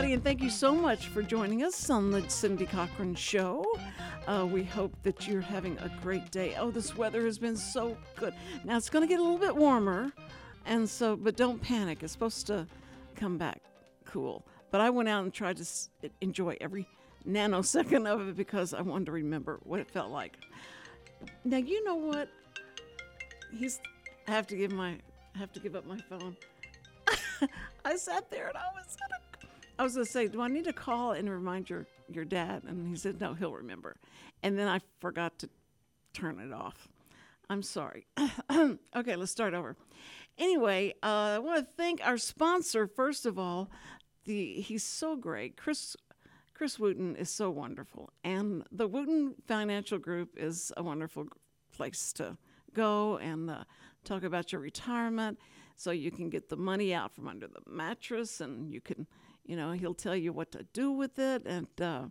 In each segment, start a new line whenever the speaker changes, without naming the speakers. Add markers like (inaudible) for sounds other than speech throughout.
everybody, and thank you so much for joining us on the Cindy Cochran Show. Uh, we hope that you're having a great day. Oh, this weather has been so good. Now it's going to get a little bit warmer, and so, but don't panic. It's supposed to come back cool. But I went out and tried to s- enjoy every nanosecond of it because I wanted to remember what it felt like. Now you know what? He's. I have to give my. I have to give up my phone. (laughs) I sat there and I was gonna. I was gonna say, do I need to call and remind your your dad? And he said, no, he'll remember. And then I forgot to turn it off. I'm sorry. (clears throat) okay, let's start over. Anyway, uh, I want to thank our sponsor first of all. The he's so great, Chris. Chris Wootton is so wonderful, and the Wootton Financial Group is a wonderful place to go and uh, talk about your retirement, so you can get the money out from under the mattress, and you can, you know, he'll tell you what to do with it, and uh,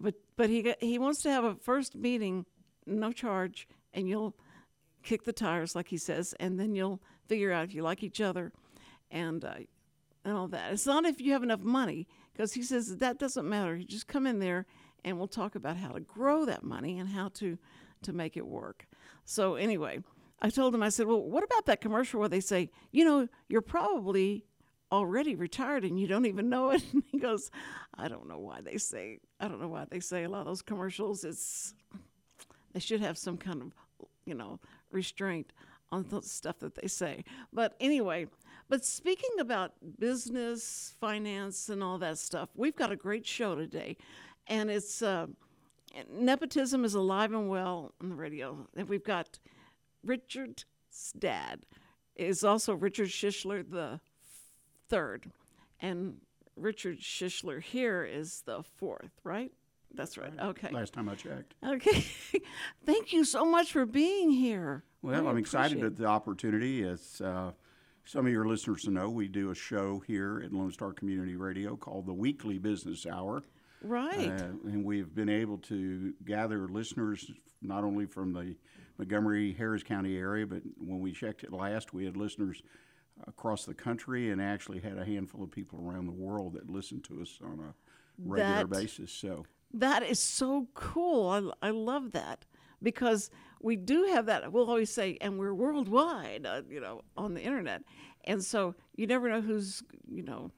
but but he he wants to have a first meeting, no charge, and you'll kick the tires like he says, and then you'll figure out if you like each other, and uh, and all that. It's not if you have enough money, because he says that doesn't matter. You just come in there, and we'll talk about how to grow that money and how to to make it work. So anyway, I told him, I said, well, what about that commercial where they say, you know, you're probably already retired and you don't even know it? (laughs) And he goes, I don't know why they say, I don't know why they say a lot of those commercials. It's they should have some kind of, you know, restraint on the stuff that they say. But anyway, but speaking about business, finance, and all that stuff, we've got a great show today, and it's uh, nepotism is alive and well on the radio. And we've got Richard's dad is also Richard Shishler the third, and Richard Shishler here is the fourth, right? That's right. Okay.
Last time I checked.
Okay. (laughs) Thank you so much for being here.
Well,
I
I'm excited at the opportunity. As uh, some of your listeners know, we do a show here at Lone Star Community Radio called the Weekly Business Hour.
Right.
Uh, and we've been able to gather listeners not only from the Montgomery Harris County area, but when we checked it last, we had listeners across the country and actually had a handful of people around the world that listened to us on a regular
That-
basis. So
That is so cool. I, I love that because we do have that. We'll always say, and we're worldwide, uh, you know, on the internet. And so you never know who's, you know,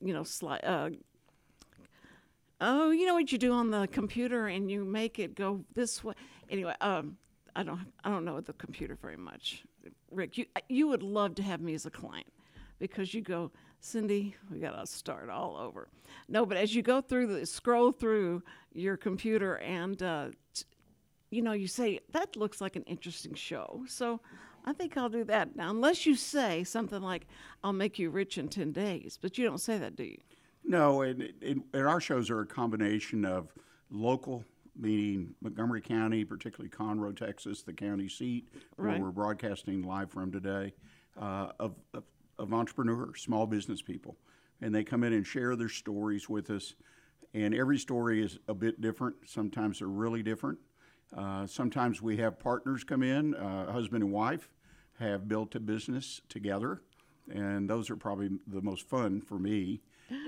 you know, sli- uh, oh, you know what you do on the computer and you make it go this way. Anyway, um, I don't, I don't know the computer very much. Rick, you, you would love to have me as a client because you go, Cindy, we got to start all over. No, but as you go through the scroll through your computer and uh, t- you know, you say that looks like an interesting show. So I think I'll do that. Now, unless you say something like, "I'll make you rich in ten days," but you don't say that, do you?
No, and, and, and our shows are a combination of local, meaning Montgomery County, particularly Conroe, Texas, the county seat
Right.
where we're broadcasting live from today, uh, of, of, of entrepreneurs, small business people. And they come in and share their stories with us. And every story is a bit different. Sometimes they're really different. Uh, sometimes we have partners come in, uh, husband and wife, have built a business together. And those are probably the most fun for me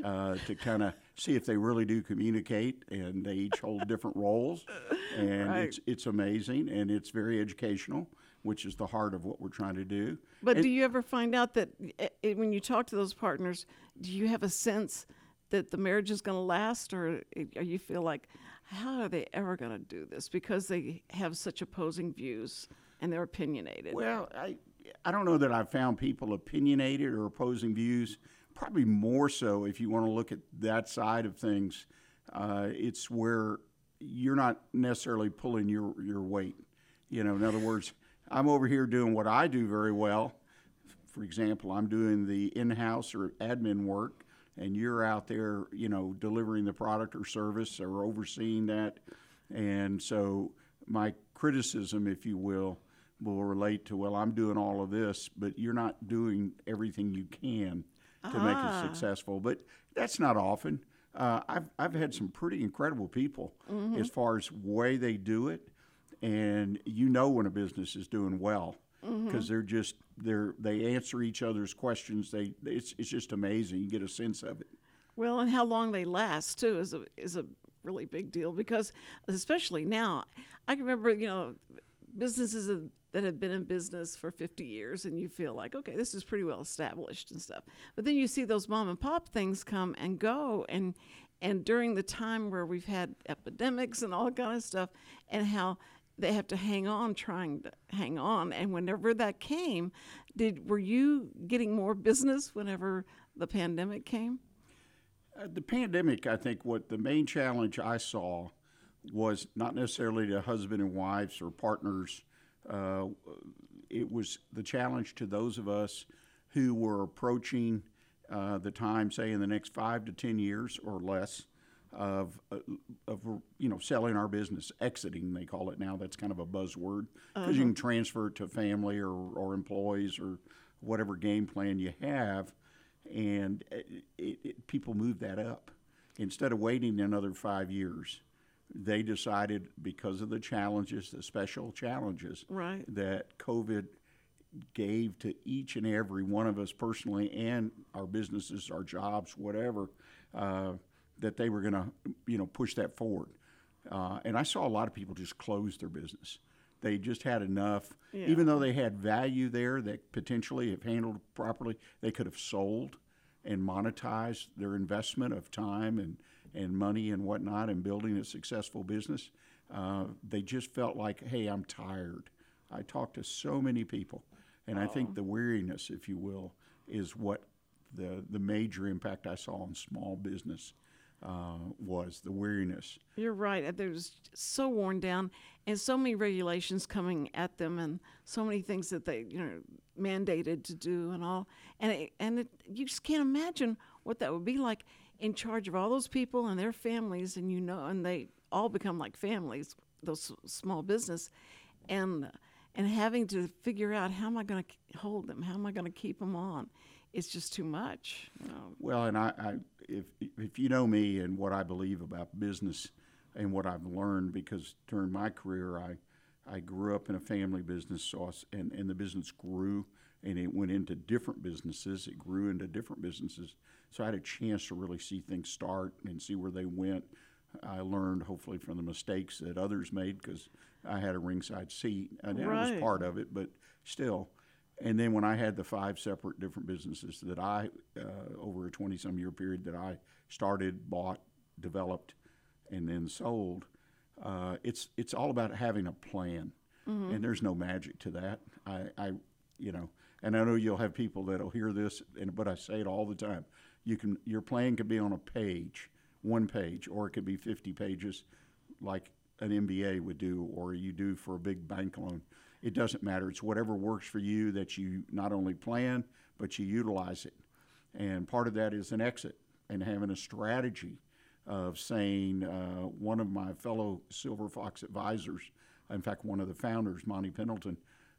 uh, to kind of see if they really do communicate and they each hold different roles. (laughs) And
Right.
it's, it's amazing and it's very educational, which is the heart of what we're trying to do.
But do you ever find out that eh, eh, when you talk to those partners, do you have a sense that the marriage is going to last, or eh, or you feel like, how are they ever going to do this because they have such opposing views and they're opinionated?
Well, I, I don't know that I've found people opinionated or opposing views. Probably more so if you want to look at that side of things. Uh, it's where you're not necessarily pulling your, your weight. You know, in other words, I'm over here doing what I do very well for example, I'm doing the in-house or admin work, and you're out there, you know, delivering the product or service or overseeing that, and so my criticism, if you will, will relate to well, I'm doing all of this, but you're not doing everything you can to make it ah. successful. But that's not often. Uh, I've I've had some pretty incredible people mm-hmm. as far as way they do it, and you know when a business is doing well mm-hmm. because they're just they're they answer each other's questions. They it's it's just amazing. You get a sense of it.
Well, and how long they last too is a is a really big deal because especially now, I can remember you know businesses that- have been in business for 50 years and you feel like okay this is pretty well established and stuff. But then you see those mom and pop things come and go and and during the time where we've had epidemics and all kind of stuff and how they have to hang on trying to hang on. And whenever that came did were you getting more business whenever the pandemic came?
Uh, the pandemic, I think, what the main challenge I saw was not necessarily to husband and wives or partners. Uh, it was the challenge to those of us who were approaching uh, the time, say, in the next five to ten years or less, of uh, of you know selling our business, exiting they call it now. That's kind of a buzzword because you can transfer it to family or, or employees or whatever game plan you have and it, it, people move that up instead of waiting another five years they decided because of the challenges the special challenges
Right.
that covid gave to each and every one of us personally and our businesses our jobs whatever uh, that they were going to you know push that forward uh, and i saw a lot of people just close their business they just had enough
Yeah.
even though they had value there that potentially if handled properly they could have sold and monetized their investment of time and, and money and whatnot and building a successful business uh, they just felt like hey i'm tired i talked to so many people and i think the weariness if you will is what the, the major impact i saw on small business uh, was the weariness
You're right. uh, They're so worn down, and so many regulations coming at them, and so many things that they, you know, mandated to do, and all. And it, and it, you just can't imagine what that would be like in charge of all those people and their families, and you know, and they all become like families. Those small business, and and having to figure out how am I going to hold them? How am I going to keep them on? It's just too much. You know.
Well, and I, I if if you know me and what I believe about business and what I've learned, because during my career I I grew up in a family business, so I and and the business grew and it went into different businesses. It grew into different businesses, so I had a chance to really see things start and see where they went. I learned hopefully from the mistakes that others made because I had a ringside seat and I was part of it, but still. And then when I had the five separate different businesses that I, uh, over a 20 some year period, that I started, bought, developed, and then sold, uh, it's, it's all about having a plan. And there's no magic to that. I, I, you know, and I know you'll have people that'll hear this, and, but I say it all the time. You can, your plan could be on a page, one page, or it could be 50 pages like an MBA would do or you do for a big bank loan. It doesn't matter. It's whatever works for you that you not only plan, but you utilize it. And part of that is an exit and having a strategy of saying, uh, one of my fellow Silver Fox advisors, in fact, one of the founders, Monty Pendleton,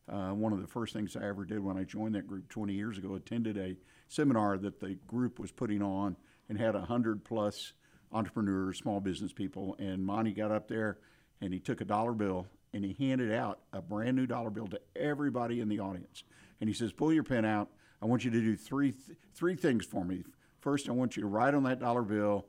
uh, one of the first things I ever did when I joined that group 20 years ago, attended a seminar that the group was putting on and had 100 plus entrepreneurs, small business people. And Monty got up there and he took a dollar bill and he handed out a brand new dollar bill to everybody in the audience. And he says, Pull your pen out. I want you to do three, th- three things for me. First, I want you to write on that dollar bill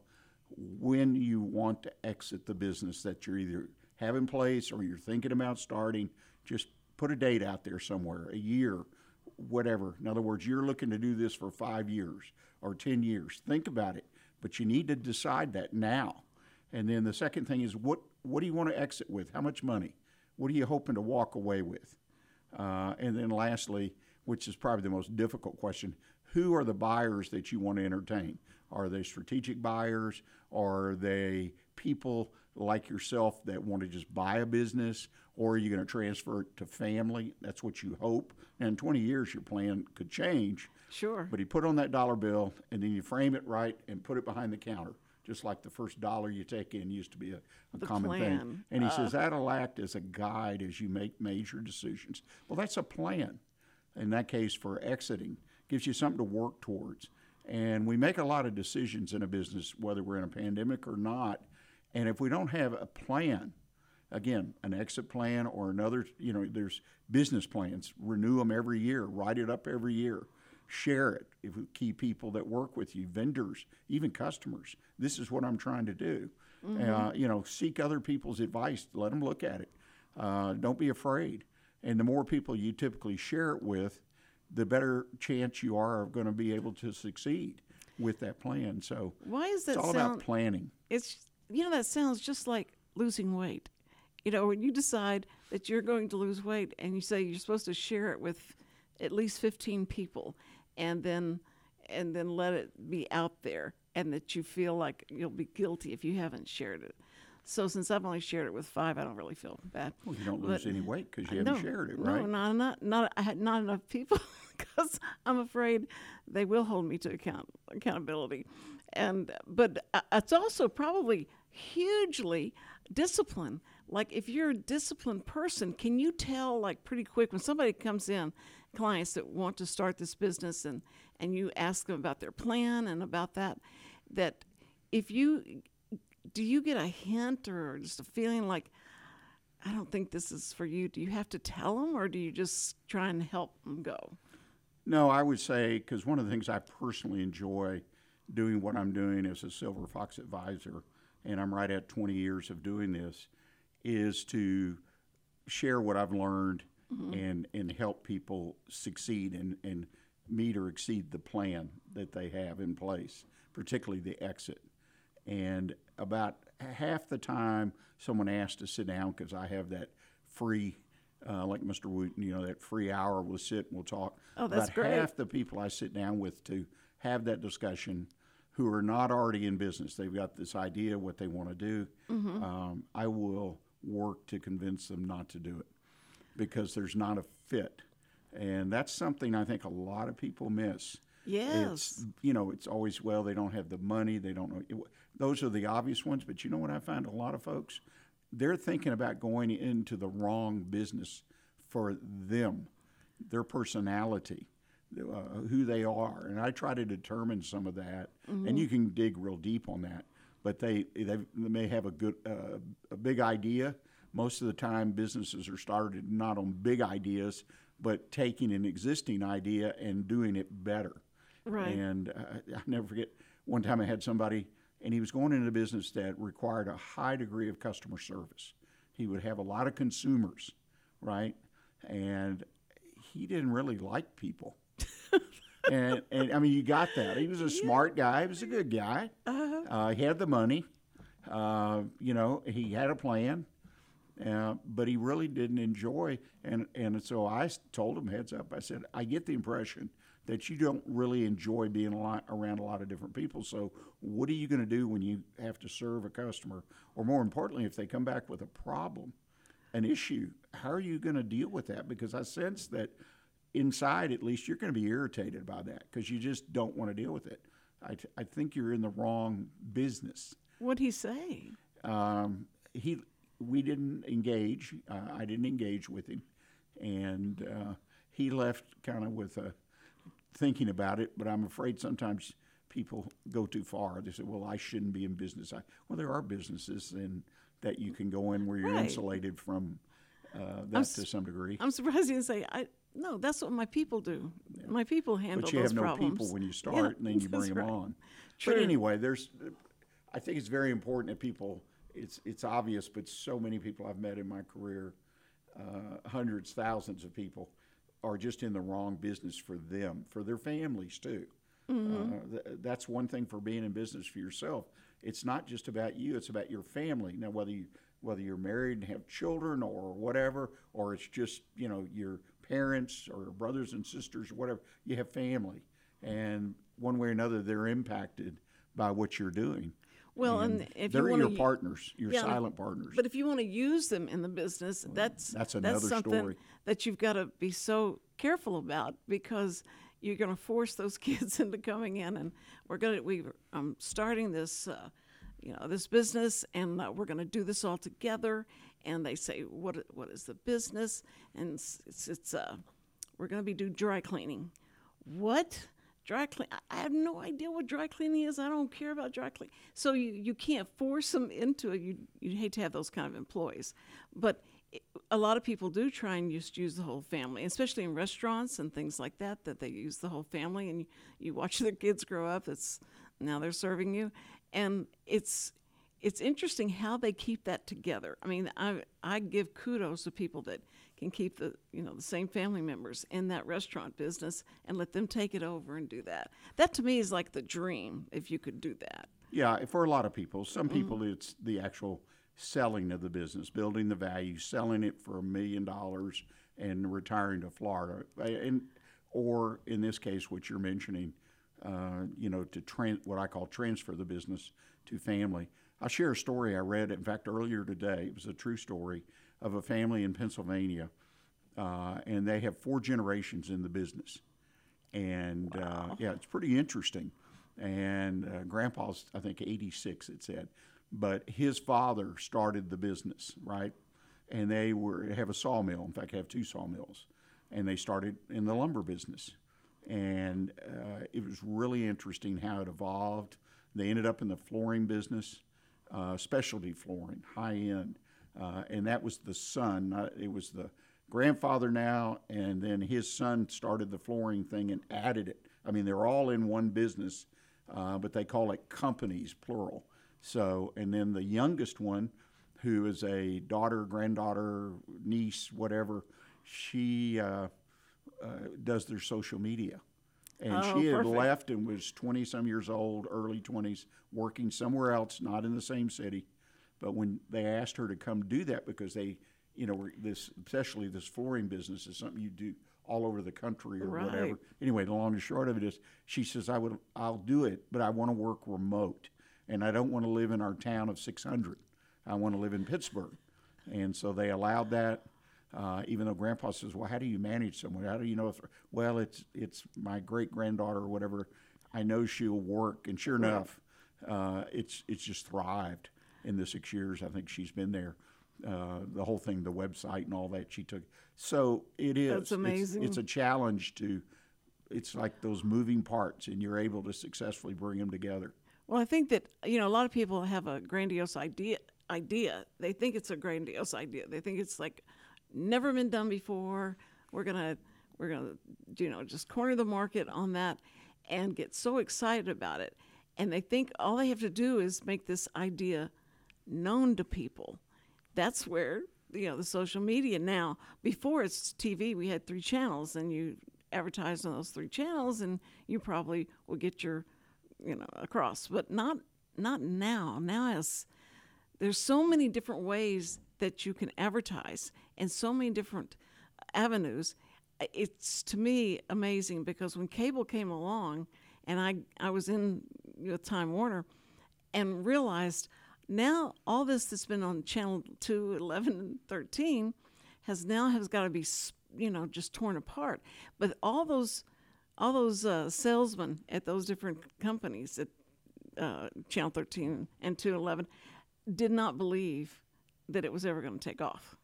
when you want to exit the business that you're either have in place or you're thinking about starting. Just put a date out there somewhere, a year, whatever. In other words, you're looking to do this for five years or 10 years. Think about it, but you need to decide that now. And then the second thing is what, what do you want to exit with? How much money? What are you hoping to walk away with? Uh, and then lastly, which is probably the most difficult question, who are the buyers that you want to entertain? Are they strategic buyers? Are they people like yourself that want to just buy a business, or are you going to transfer it to family? That's what you hope. And in 20 years, your plan could change.
Sure.
But he put on that dollar bill, and then you frame it right and put it behind the counter, just like the first dollar you take in used to be a, a common
plan. Uh.
thing. And he says that'll act as a guide as you make major decisions. Well, that's a plan. In that case, for exiting, gives you something to work towards. And we make a lot of decisions in a business, whether we're in a pandemic or not. And if we don't have a plan, again, an exit plan or another, you know, there's business plans, renew them every year, write it up every year, share it if with key people that work with you, vendors, even customers. This is what I'm trying to do. Uh, you know, seek other people's advice, let them look at it. Uh, don't be afraid. And the more people you typically share it with, the better chance you are of going to be able to succeed with that plan. So
Why is that
it's all
sound?
about planning.
it's you know that sounds just like losing weight. You know, when you decide that you're going to lose weight and you say you're supposed to share it with at least 15 people and then and then let it be out there and that you feel like you'll be guilty if you haven't shared it. So since I've only shared it with 5, I don't really feel bad.
Well, you don't lose
But-
any weight because you haven't
no,
shared it,
no,
right?
not not not I had not enough people (laughs) because I'm afraid they will hold me to account accountability, and but uh, it's also probably hugely discipline. Like if you're a disciplined person, can you tell like pretty quick when somebody comes in, clients that want to start this business and and you ask them about their plan and about that, that if you do you get a hint or just a feeling like I don't think this is for you. Do you have to tell them, or do you just try and help them go?
No, I would say because one of the things I personally enjoy doing what I'm doing as a Silver Fox advisor, and I'm right at 20 years of doing this, is to share what I've learned and and help people succeed and and meet or exceed the plan that they have in place, particularly the exit. And about half the time, someone asks to sit down because I have that free, uh, like Mr. Wootton, you know, that free hour. We'll sit and we'll talk.
Oh, that's
about
great.
half the people I sit down with to have that discussion who are not already in business. They've got this idea what they want to do.
Mm-hmm.
Um, I will work to convince them not to do it because there's not a fit. And that's something I think a lot of people miss.
Yes.
It's, you know, it's always, well, they don't have the money, they don't know. It, those are the obvious ones, but you know what I find a lot of folks? They're thinking about going into the wrong business for them, their personality, uh, who they are. And I try to determine some of that, and you can dig real deep on that. But they, they may have a good, uh, a big idea. Most of the time, businesses are started not on big ideas, but taking an existing idea and doing it better.
Right.
And uh, I never forget one time I had somebody, and he was going into a business that required a high degree of customer service. He would have a lot of consumers, right? And he didn't really like people. And, and I mean, you got that. He was a smart guy. He was a good guy. Uh, he had the money. Uh, you know, he had a plan. Uh, but he really didn't enjoy, and and so I told him heads up. I said, I get the impression that you don't really enjoy being a lot, around a lot of different people. So what are you going to do when you have to serve a customer, or more importantly, if they come back with a problem, an issue? How are you going to deal with that? Because I sense that inside, at least, you're going to be irritated by that because you just don't want to deal with it. I, t- I think you're in the wrong business
What'd he say?
um, he we didn't engage. Uh, I didn't engage with him, and uh, he left kind of with a thinking about it. But I'm afraid sometimes people go too far. They say, "Well, I shouldn't be in business." I, well, there are businesses and that you can go in where you're
Right.
insulated from uh, that
s-
to some degree.
I'm surprised you didn't say, I no, that's what my people do. My people handle
but you
those
have no
problems.
people when you
Yeah,
start, and then you (laughs)
that's
bring them
right.
on.
True.
But anyway, there's. I think it's very important that people. It's it's obvious, but so many people I've met in my career, uh, hundreds, thousands of people, are just in the wrong business for them, for their families too.
Mm-hmm.
Uh, th- that's one thing for being in business for yourself. It's not just about you; it's about your family. Now, whether you whether you're married and have children or whatever, or it's just you know your parents or brothers and sisters or whatever, you have family, and one way or another, they're impacted by what you're doing.
Well, and if
they're
you
your partners, your
yeah,
silent partners.
But if you want to use them in the business, that's
that's another
something
story.
that you've got to be so careful about because you're going to force those (laughs) kids into coming in, and we're going to we um starting this. Uh, you know this business, and uh, we're going to do this all together. And they say, "What? What is the business?" And it's it's, it's uh, we're going to be do dry cleaning. What? Dry clean? I have no idea what dry cleaning is. I don't care about dry cleaning. So you, you can't force them into it. You you hate to have those kind of employees, but a lot of people do try and just use the whole family, especially in restaurants and things like that. That they use the whole family, and you, you watch (laughs) their kids grow up. It's now they're serving you, and it's it's interesting how they keep that together. I mean, I I give kudos to people that can keep the you know the same family members in that restaurant business and let them take it over and do that. That to me is like the dream if you could do that.
Yeah, for a lot of people. Some mm-hmm. people, it's the actual selling of the business, building the value, selling it for a million dollars, and retiring to Florida, and or in this case, what you're mentioning, uh, you know, to what I call transfer the business to family. I'll share a story I read. In fact, earlier today, it was a true story of a family in Pennsylvania, uh, and they have four generations in the business and uh, yeah, it's pretty interesting. And uh, Grandpa's, I think, 86. It said, but his father started the business, right? And they were have a sawmill. In fact, have two sawmills, and they started in the lumber business. And uh, it was really interesting how it evolved. They ended up in the flooring business, uh, specialty flooring, high end, uh, and that was the son. Uh, it was the grandfather now, and then his son started the flooring thing and added it. I mean, they're all in one business, uh, but they call it companies, plural. So, and then the youngest one, who is a daughter, granddaughter, niece, whatever, she uh, does their social media. And
Oh,
she had
perfect.
left and was 20 some years old, early 20s, working somewhere else, not in the same city. But when they asked her to come do that, because they, you know, this, especially this flooring business is something you do all over the country or
Right.
whatever. Anyway, the long and short of it is, she says, I would, I'll do it, but I want to work remote. And I don't want to live in our town of 600. I want to live in Pittsburgh. And so they allowed that. Uh, even though Grandpa says, "Well, how do you manage someone? How do you know if?" Well, it's it's my great granddaughter or whatever. I know she'll work, and sure enough, uh, it's it's just thrived in the six years I think she's been there. Uh, the whole thing, the website and all that she took. So it is.
That's
It's-
amazing.
It's, a challenge to. It's like those moving parts, and you're able to successfully bring them together.
Well, I think that you know a lot of people have a grandiose idea. Idea. They think it's a grandiose idea. They think it's like never been done before. We're gonna we're gonna you know just corner the market on that and get so excited about it. And they think all they have to do is make this idea known to people. That's where you know the social media now. Before it's TV, we had three channels, and you advertise on those three channels, and you probably will get your you know across. But not not now. Now it's there's so many different ways that you can advertise and so many different avenues it's to me amazing because when cable came along and i i was in with time warner and realized now all this that's been on channel 2 11 and 13 has now has got to be you know just torn apart. But all those all those uh, salesmen at those different companies at uh, channel 13 and 211 did not believe that it was ever going to take off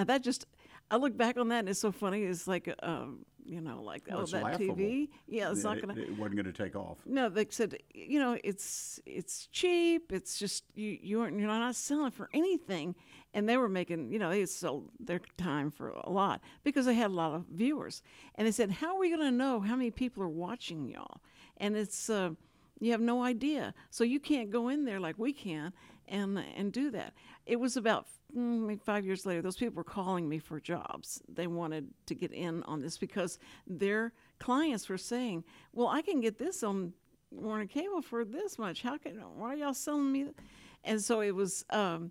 and that just i look back on that and it's so funny it's like um, you know like
Well,
oh that
laughable.
tv yeah it's
that
not
it-
going to
It wasn't going to take off.
no, they said, you know, it's it's cheap. It's just you you aren't you're not selling for anything, and they were making, you know, they sold their time for a lot because they had a lot of viewers, and they said, how are we going to know how many people are watching y'all? And it's uh, you have no idea, so you can't go in there like we can and and do that. It was about five years later. Those people were calling me for jobs. They wanted to get in on this because their clients were saying, "Well, I can get this on Warner Cable for this much. How can why are y'all selling me?" And so it was um,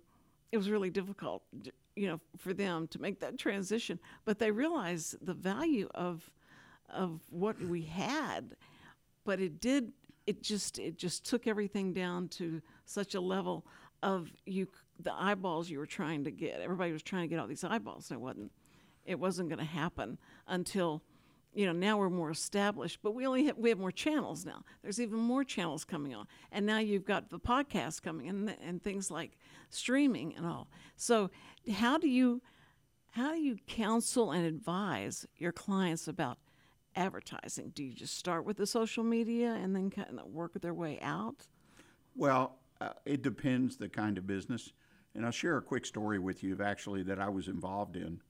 it was really difficult, you know, for them to make that transition. But they realized the value of of what we had, but it did it just it just took everything down to such a level of you the eyeballs you were trying to get. Everybody was trying to get all these eyeballs, and it wasn't it wasn't going to happen until you know now we're more established but we only have, we have more channels now. There's even more channels coming on. And now you've got the podcast coming and and things like streaming and all. So how do you how do you counsel and advise your clients about advertising? Do you just start with the social media and then kind of work their way out?
Well, uh, it depends the kind of business. And I'll share a quick story with you of actually that I was involved in.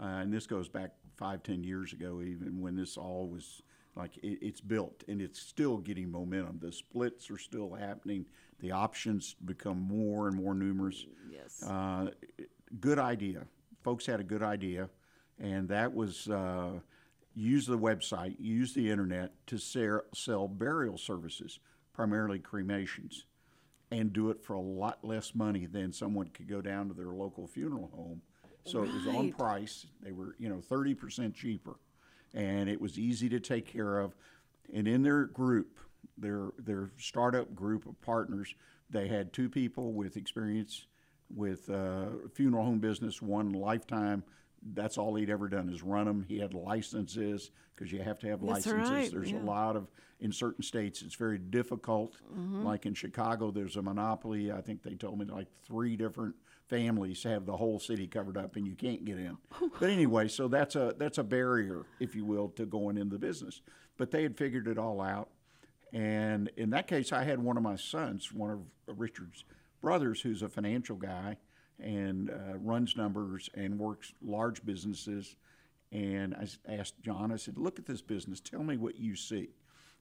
Uh, and this goes back five, ten years ago, even when this all was like it, it's built and it's still getting momentum. The splits are still happening. The options become more and more numerous.
yes
Uh, good idea. Folks had a good idea, and that was uh, use the website, use the internet to sell, sell burial services, primarily cremations, and do it for a lot less money than someone could go down to their local funeral home. So it was on price. They were, you know, thirty percent cheaper, and it was easy to take care of. And in their group, their their startup group of partners, they had two people with experience with uh, funeral home business, one lifetime. That's all he'd ever done is run them. He had licenses because you have to have
That's
licenses.
right,
There's
yeah.
a lot of in certain states it's very difficult.
Mm-hmm.
Like in Chicago, there's a monopoly. I think they told me like three different families have the whole city covered up, and you can't get in. (laughs) but anyway, so that's a that's a barrier, if you will, to going in the business. But they had figured it all out, and in that case, I had one of my sons, one of Richard's brothers, who's a financial guy and uh, runs numbers and works large businesses. And I asked John, I said, look at this business. Tell me what you see.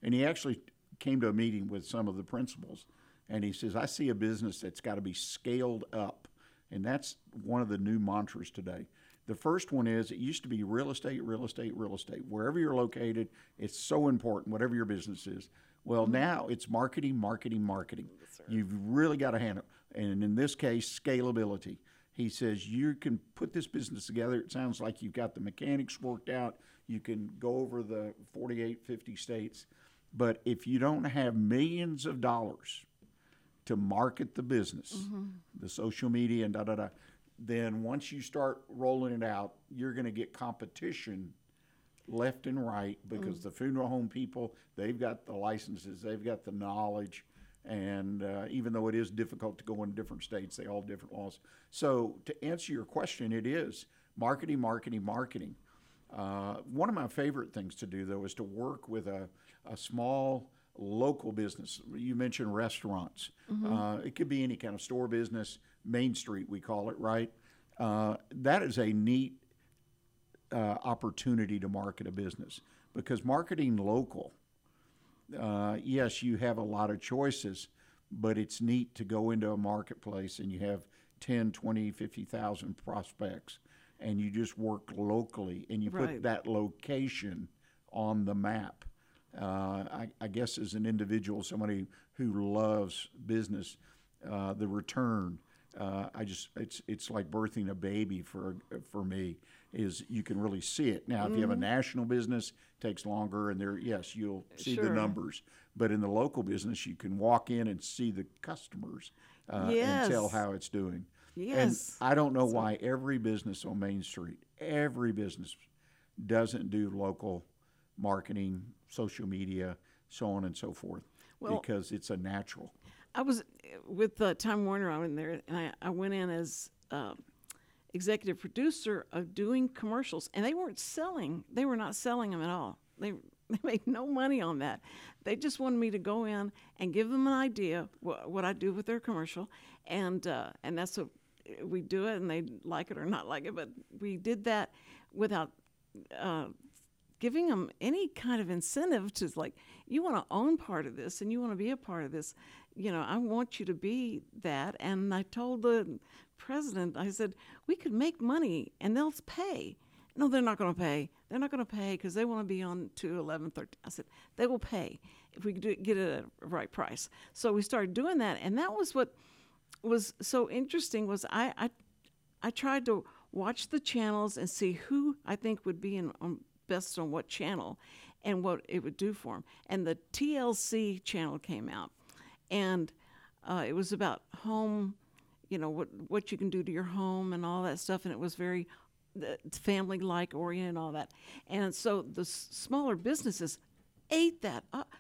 And he actually came to a meeting with some of the principals. And he says, I see a business that's got to be scaled up. And that's one of the new mantras today. The first one is it used to be real estate, real estate, real estate. Wherever you're located, it's so important, whatever your business is. Well, now it's marketing, marketing, marketing. You've really got to handle And in this case, scalability. He says you can put this business together. It sounds like you've got the mechanics worked out. You can go over the 48, 50 states. But if you don't have millions of dollars to market the business, mm-hmm. the social media and da da da, then once you start rolling it out, you're going to get competition left and right because mm. the funeral home people they've got the licenses, they've got the knowledge, and uh, even though it is difficult to go in different states, they all have different laws. So to answer your question, it is marketing, marketing, marketing. Uh, one of my favorite things to do though is to work with a, a small local business. You mentioned restaurants. Uh, it could be any kind of store business, Main Street we call it, right? Uh, that is a neat uh, opportunity to market a business because marketing local, uh, yes, you have a lot of choices, but it's neat to go into a marketplace and you have 10, 20, 50,000 prospects and you just work locally and you
Right.
put that location on the map. Uh, I, I guess as an individual, somebody who loves business, uh, the return, uh, I just it's it's like birthing a baby for for me. Is you can really see it now. If you have a national business, it takes longer, and there yes you'll see the
Sure.
numbers. But in the local business, you can walk in and see the customers uh, and tell
Yes.
how it's doing.
Yes.
And I don't know why every business on Main Street, every business doesn't do local marketing, social media, so on and so forth,
Well-
because it's a natural.
I was with uh, Time Warner. I went there, and I, I went in as uh, executive producer of doing commercials, and they weren't selling. They were not selling them at all. They (laughs) they made no money on that. They just wanted me to go in and give them an idea what, what I do with their commercial, and uh, and that's what we do it, and they like it or not like it. But we did that without uh, giving them any kind of incentive to like you want to own part of this and you want to be a part of this you know i want you to be that. And i told the president i said we could make money and they'll pay. No they're not going to pay. They're not going to pay because they want to be on to 11 13 i said they will pay if we do, get it at a right price. So we started doing that and that was what was so interesting was i i I tried to watch the channels and see who I think would be in on best on what channel, and what it would do for them. And the TLC channel came out, and uh, it was about home, you know, what what you can do to your home and all that stuff. And it was very family like oriented and all that. And so the s- smaller businesses ate that up.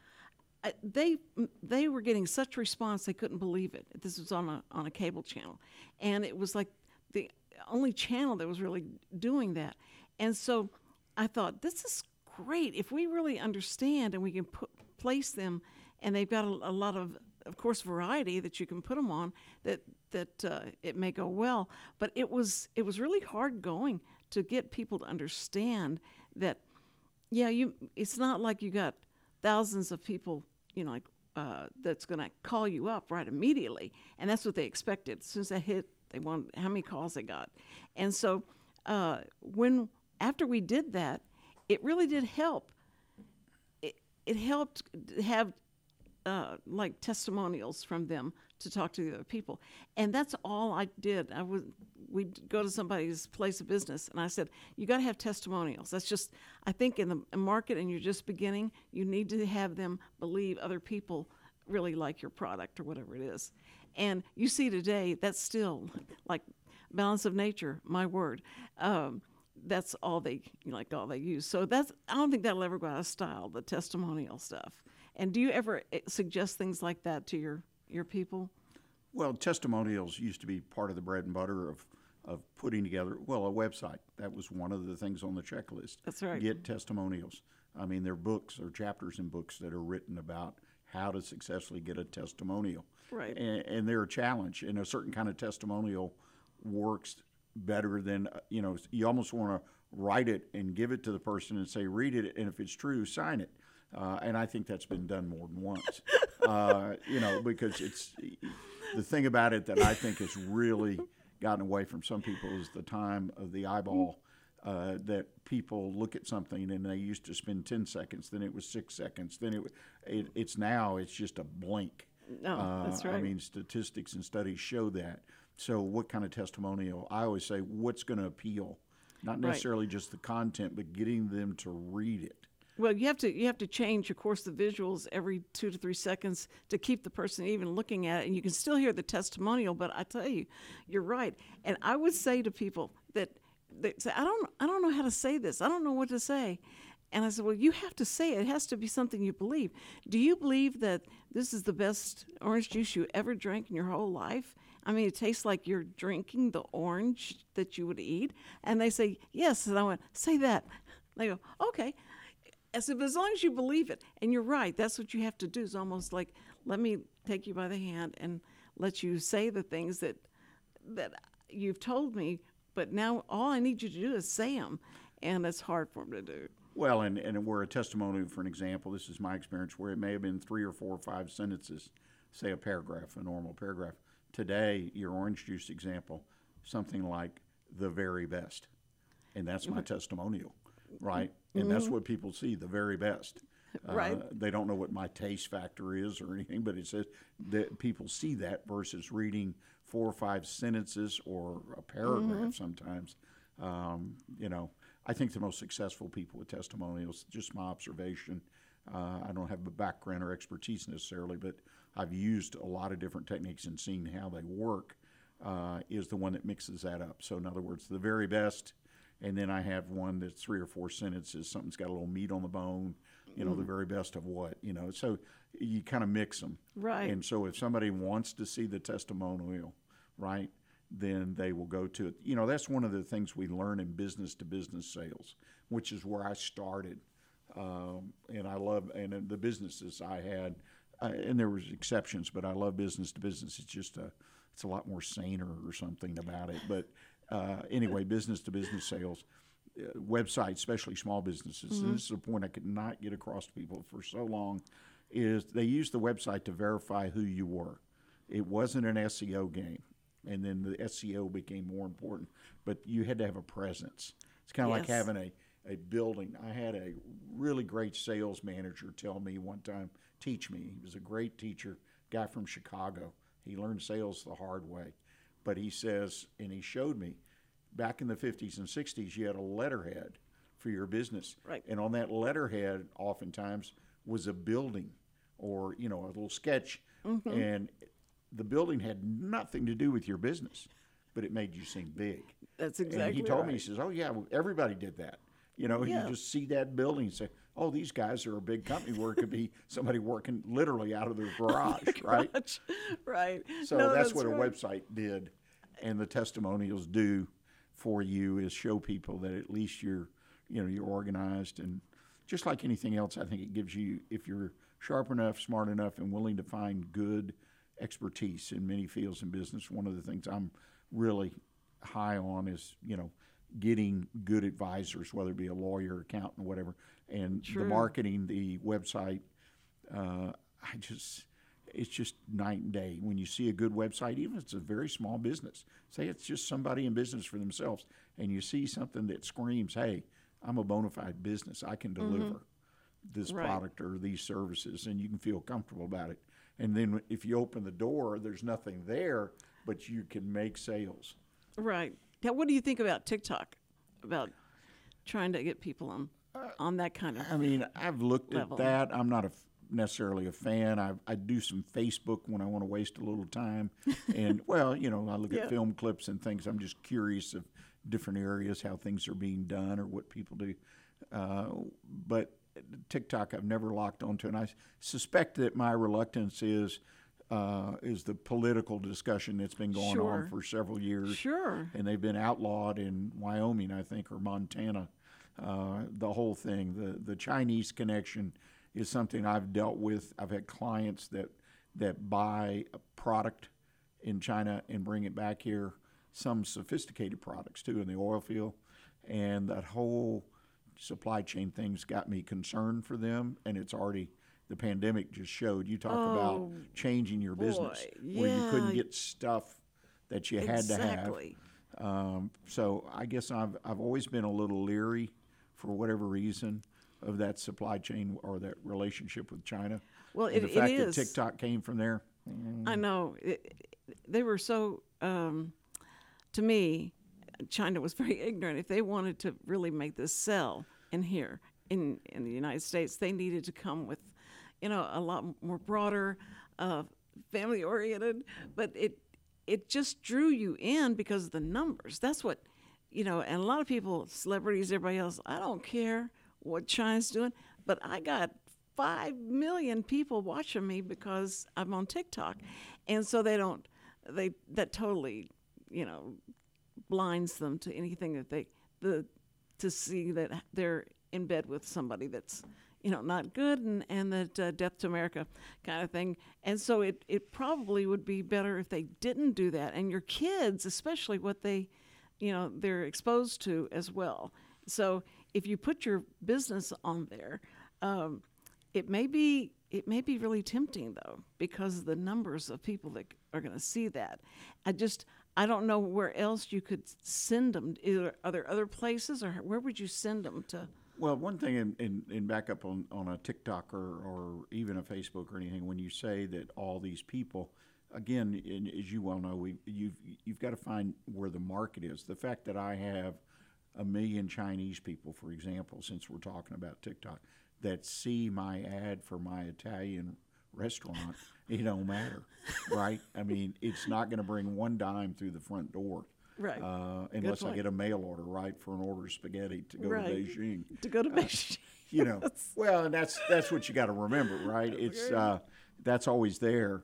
They they were getting such response they couldn't believe it. This was on a on a cable channel, and it was like the only channel that was really doing that. And so I thought this is great if we really understand and we can put place them, and they've got a, a lot of of course variety that you can put them on that that uh, it may go well. But it was it was really hard going to get people to understand that yeah, you. It's not like you got thousands of people, you know, like uh, that's going to call you up right immediately, and that's what they expected. As soon as they hit, they want how many calls they got, and so uh, when after we did that, it really did help. It it helped have uh, like testimonials from them to talk to the other people, and that's all I did. I would we'd go to somebody's place of business, and I said, "You got to have testimonials." That's just I think in the market, and you're just beginning, you need to have them believe other people really like your product or whatever it is. And you see today, that's still like balance of nature. My word. Um, that's all they like all they use. So that's I don't think that'll ever go out of style. The testimonial stuff. And do you ever eh, suggest things like that to your your people?
Well, testimonials used to be part of the bread and butter of, of putting together, well, a website. That was one of the things on the checklist.
That's right.
Get testimonials. I mean, there are books or chapters in books that are written about how to successfully get a testimonial.
Right.
And, and they're a challenge, and a certain kind of testimonial works better than, uh, you know, you almost want to write it and give it to the person and say, read it, and if it's true, sign it. Uh, and I think that's been done more than once. uh, you know, because it's the thing about it that I think has really gotten away from some people is the time of the eyeball. Uh, that people look at something and they used to spend 10 seconds, then it was six seconds, then it, it it's now it's just a blink.
No, that's
Uh, I mean, statistics and studies show that. So, what kind of testimonial? I always say, what's going to appeal? Not necessarily just the content, but getting them to read it.
Well, you have to you have to change, of course, the visuals every two to three seconds to keep the person even looking at it, and you can still hear the testimonial. But I tell you, you're right. And I would say to people that they say, "I don't I don't know how to say this. I don't know what to say." And I said, "Well, you have to say it. It has to be something you believe. Do you believe that this is the best orange juice you ever drank in your whole life?" I mean, it tastes like you're drinking the orange that you would eat. And they say, yes. And I went, say that. They go, okay. I said, but as long as you believe it, and you're right, that's what you have to do. It's almost like, let me take you by the hand and let you say the things that that you've told me, but now all I need you to do is say them, and it's hard for them to do.
Well, and, and where a testimony, for an example, this is my experience, where it may have been three or four or five sentences, say a paragraph, a normal paragraph. Today, your orange juice example, something like the very best. And that's my testimonial, right? And that's what people see, the very best.
Right.
Uh, they don't know what my taste factor is or anything, but it says that people see that versus reading four or five sentences or a paragraph sometimes. Um, you know, I think the most successful people with testimonials, just my observation, uh, I don't have a background or expertise necessarily, but I've used a lot of different techniques and seen how they work, uh, is the one that mixes that up. So, in other words, the very best, and then I have one that's three or four sentences, something's got a little meat on the bone, you know, the very best of what, you know. So, you kind of mix them.
Right.
And so, if somebody wants to see the testimonial, right, then they will go to it. You know, that's one of the things we learn in business to business sales, which is where I started. Um, and I love, and the businesses I had, uh, and there was exceptions, but I love business to business. It's just a, it's a lot more saner or something about it. But uh, anyway, business to business sales, uh, websites, especially small businesses, and this is a point I could not get across to people for so long, is they use the website to verify who you were. It wasn't an SEO game, and then the SEO became more important. But you had to have a presence. It's kind of like having a a building. I had a really great sales manager tell me one time, teach me. He was a great teacher, guy from Chicago. He learned sales the hard way. But he says, and he showed me, back in the 50s and 60s, you had a letterhead for your business.
Right.
And on that letterhead, oftentimes was a building or you know a little sketch,
Mm-hmm.
and the building had nothing to do with your business, but it made you seem big.
That's exactly And
he told me, he says, "Oh yeah, everybody did that." You know,
Yeah.
you just see that building and say, "Oh, these guys are a big company." Where it could be (laughs) somebody working literally out of their garage, (laughs) right?
right.
So
No,
that's, what a website did, and the testimonials do for you is show people that at least you're, you know, you're organized and just like anything else, I think it gives you if you're sharp enough, smart enough, and willing to find good expertise in many fields in business. One of the things I'm really high on is you know getting good advisors, whether it be a lawyer, accountant, whatever, and the marketing, the website. Uh, I just it's just night and day when you see a good website, even if it's a very small business. Say it's just somebody in business for themselves, and you see something that screams, "Hey, I'm a bona fide business. I can deliver this
Right.
product or these services," and you can feel comfortable about it. And then if you open the door, there's nothing there, but you can make sales.
Right. Now, what do you think about TikTok? About trying to get people on on that kind of
I mean, I've looked
level.
at that. I'm not a necessarily a fan. I, I do some Facebook when I want to waste a little time, (laughs) and well, you know, I look
Yeah.
at film clips and things. I'm just curious of different areas, how things are being done, or what people do. Uh, but TikTok, I've never locked onto, and I suspect that my reluctance is. Uh, is the political discussion that's been going
Sure.
on for several years?
Sure.
and they've been outlawed in Wyoming, I think, or Montana. Uh, the whole thing, the the Chinese connection, is something I've dealt with. I've had clients that that buy a product in China and bring it back here. Some sophisticated products too in the oil field, and that whole supply chain thing's got me concerned for them. And it's already the pandemic just showed. You talk about
Oh,
changing your business
boy,
where you couldn't get stuff that you had to have. Um, so I guess I've I've always been a little leery, for whatever reason, of that supply chain or that relationship with China.
Well, it-
the fact
is.
that TikTok came from there.
I know. It, they were so, um, to me, China was (laughs) very ignorant. If they wanted to really make this sell in here, in, in the United States, they needed to come with, you know, a lot more broader, uh, family oriented. But it, it just drew you in because of the numbers. That's what, you know, and a lot of people, celebrities, everybody else, I don't care what China's doing, but I got five million people watching me because I'm on TikTok, and so they don't, they that totally, you know, blinds them to anything that they the to see that they're in bed with somebody that's you know not good and and that uh, death to America kind of thing. And so it it probably would be better if they didn't do that, and your kids, especially what they, you know, they're exposed to as well. So if you put your business on there. Um, it may be it may be really tempting though because of the numbers of people that are going to see that. I just I don't know where else you could send them. Either, are there other places, or where would you send them to?
Well, one thing in, in, in back up on, on a TikTok or, or even a Facebook or anything, when you say that all these people, again, and as you well know, we, you've, you've got to find where the market is. The fact that I have a million Chinese people, for example, since we're talking about TikTok, that see my ad for my Italian restaurant, it don't matter, right? I mean, it's not going to bring one dime through the front door.
Right.
Uh, unless I get a mail order, right, for an order of spaghetti to go
Right.
to Beijing. (laughs)
To go to Beijing. (laughs)
you know well and that's that's what you got to remember right? It's uh, that's always there.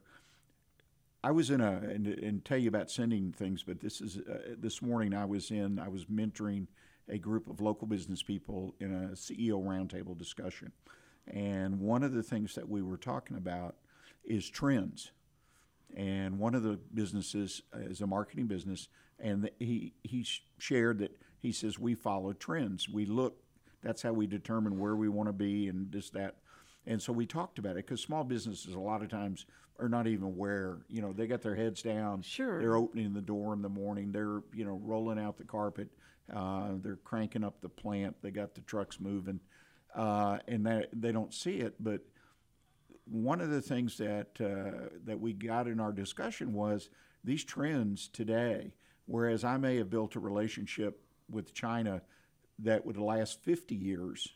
I was in a and, and tell you about sending things but this is uh, this morning i was in i was mentoring a group of local business people in a ceo roundtable discussion. And one of the things that we were talking about is trends and one of the businesses is a marketing business and he he shared that he says we follow trends. We look that's how we determine where we want to be and this that. And so we talked about it because small businesses a lot of times are not even aware you know they got their heads down.
Sure.
they're opening the door in the morning. They're you know rolling out the carpet uh, they're cranking up the plant. They got the trucks moving uh, and that they don't see it but one of the things that uh, that we got in our discussion was these trends today. Whereas I may have built a relationship with China that would last 50 years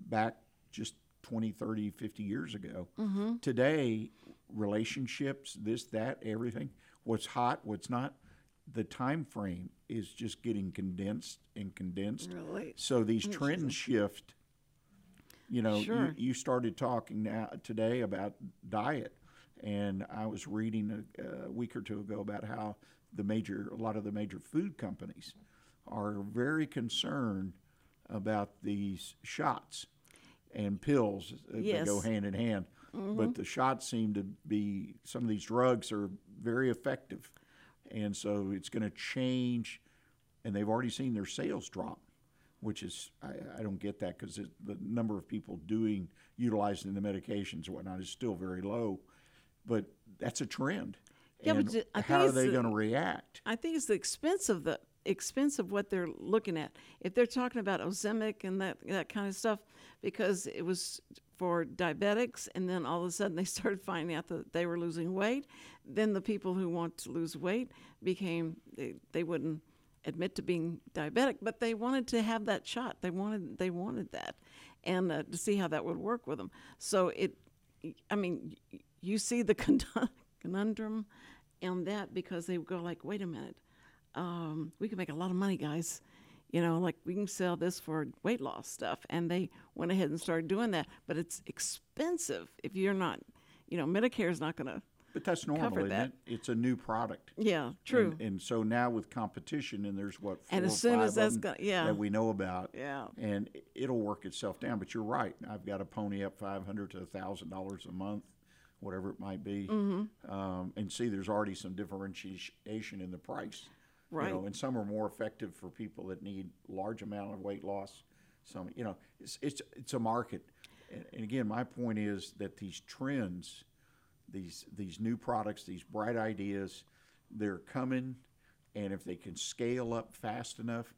back just 20, 30, 50 years ago. Today, relationships, this, that, everything, what's hot, what's not, the time frame is just getting condensed and condensed.
Really?
So these trends shift. You know,
Sure.
you, you started talking now today about diet, and I was reading a, a week or two ago about how the major, a lot of the major food companies are very concerned about these shots and pills that
Yes.
go hand in hand. But mm-hmm. the shots seem to be some of these drugs are very effective, and so it's going to change. And they've already seen their sales drop, which is I, I don't get that because the number of people doing utilizing the medications and whatnot is still very low, but that's a trend.
Yeah, but
And
ju- I
how are they
the-
going to react?
I think it's the expense of the expense of what they're looking at. If they're talking about Ozempic and that that kind of stuff, because it was for diabetics, and then all of a sudden they (laughs) started finding out that they were losing weight, then the people who want to lose weight became they, they wouldn't admit to being diabetic, but they wanted to have that shot. They wanted they wanted that, and uh, to see how that would work with them. So it, I mean, you see the (laughs) conundrum in that because they go like, wait a minute, um, we can make a lot of money, guys. You know, like we can sell this for weight loss stuff, and they went ahead and started doing that. But it's expensive if you're not, you know, Medicare is not going to.
But that's normal, isn't
that.
it? It's a new product.
Yeah, true.
And, and so now with competition, and there's what four
And as soon
five
as that's
of them
go- yeah.
that we know about,
Yeah.
and it'll work itself down. But you're right. I've got to pony up five hundred to thousand dollars a month, whatever it might be,
Mm-hmm.
um, and see there's already some differentiation in the price.
Right.
You know, and some are more effective for people that need large amount of weight loss. Some, you know, it's it's it's a market. And, and again, my point is that these trends these these new products, these bright ideas, they're coming, and if they can scale up fast enough,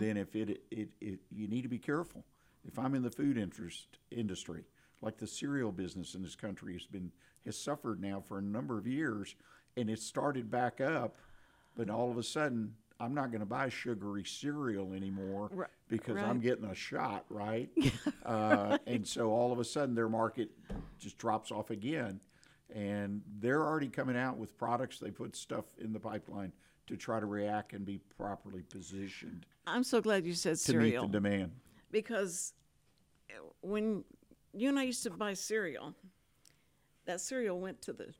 then if it, it it you need to be careful. If I'm in the food interest industry, like the cereal business in this country has been has suffered now for a number of years, and it started back up, but all of a sudden. I'm not going to buy sugary cereal anymore because I'm getting a shot, right? (laughs) uh, and so all of a sudden their market just drops off again. And they're already coming out with products. They put stuff in the pipeline to try to react and be properly positioned
I'm so glad you said
to
cereal To
meet the demand.
because uh, when you and I used to buy cereal, that cereal went to the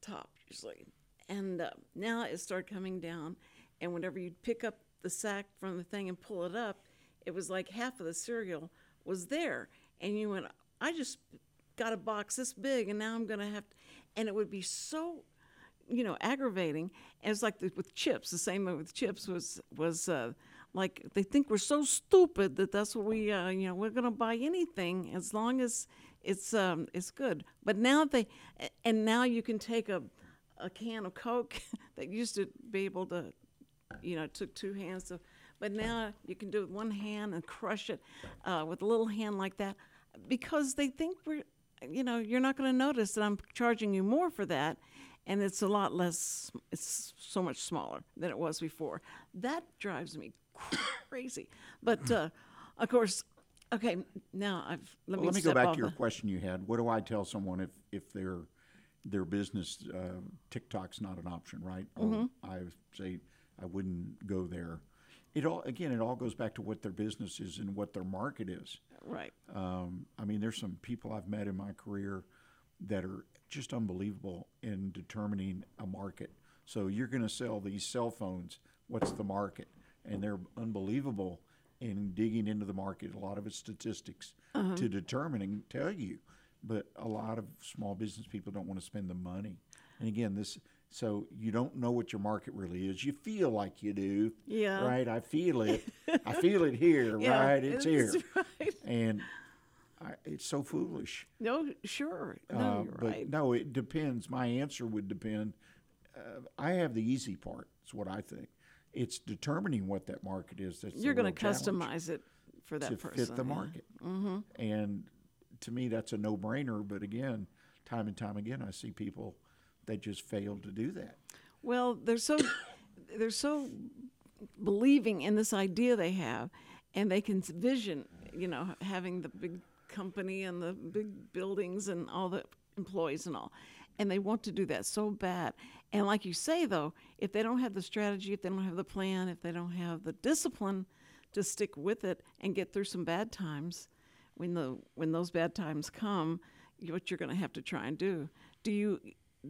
top usually, and uh, now it started coming down. And whenever you'd pick up the sack from the thing and pull it up, it was like half of the cereal was there, and you went, "I just got a box this big, and now I'm gonna have," to, and it would be so you know aggravating. And it's like the, with chips the same with chips was was uh, like they think we're so stupid that that's what we uh, you know we're going to buy anything as long as it's um, it's good. But now they and now you can take a a can of coke (laughs) that used to be able to you know it took two hands to but now you can do it with one hand and crush it uh, with a little hand like that because they think we're you know you're not going to notice that i'm charging you more for that and it's a lot less it's so much smaller than it was before that drives me crazy but uh, of course okay now i've let me,
Well, let me go
step
back
off
to your
the-
question you had. What do I tell someone if, if their their business uh, TikTok's not an option, right? Or
Mm-hmm.
I say I wouldn't go there. It all again, it all goes back to what their business is and what their market is.
right
Um, I mean, there's some people I've met in my career that are just unbelievable in determining a market. So you're going to sell these cell phones. What's the market? And they're unbelievable in digging into the market. A lot of it's statistics to determine and tell you. But a lot of small business people don't want to spend the money. And again, this so you don't know what your market really is. You feel like you do.
Yeah.
Right. I feel it. (laughs) I feel it here.
Yeah,
right. It's here
right.
and I, it's so foolish.
no sure no
Uh,
you're
but
right
no, it depends. My answer would depend. Uh, I have the easy part. It's what I think. It's determining what that market is. That's
you're
going
to customize it for that
to
person
fit the
yeah.
market. Mm-hmm. And to me, that's a no-brainer. But again, time and time again, I see people they just fail to do that.
Well, they're so (coughs) they're so believing in this idea they have, and they can vision, you know, having the big company and the big buildings and all the employees and all. And they want to do that so bad. And like you say, though, if they don't have the strategy, if they don't have the plan, if they don't have the discipline to stick with it and get through some bad times, when the when those bad times come, what you're going to have to try and do. Do you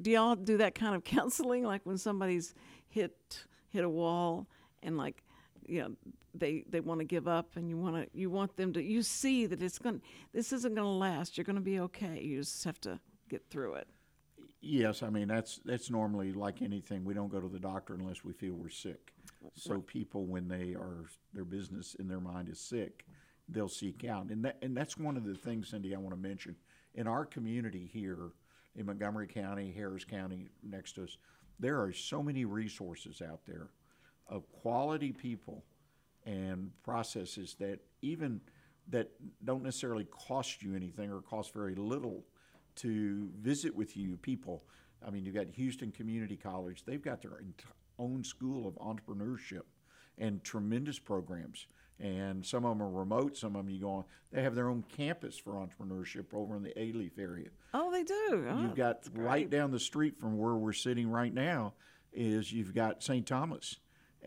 do y'all do that kind of (laughs) counseling, like when somebody's hit hit a wall and like you know they they want to give up and you want to you want them to you see that it's going this isn't going to last. You're going to be okay. You just have to get through it.
Yes, I mean that's that's normally like anything. We don't go to the doctor unless we feel we're sick. So people, when they are their business in their mind is sick, they'll seek out, and that and that's one of the things, Cindy, I want to mention in our community here in Montgomery County, Harris County, next to us. There are so many resources out there of quality people and processes that even that don't necessarily cost you anything or cost very little to visit with you people. I mean, you've got Houston Community College. They've got their own school of entrepreneurship and tremendous programs. And some of them are remote. Some of them you go on. They have their own campus for entrepreneurship over in the Alief area.
Oh, they do. Oh,
You've got right down the street from where we're sitting right now is you've got St. Thomas,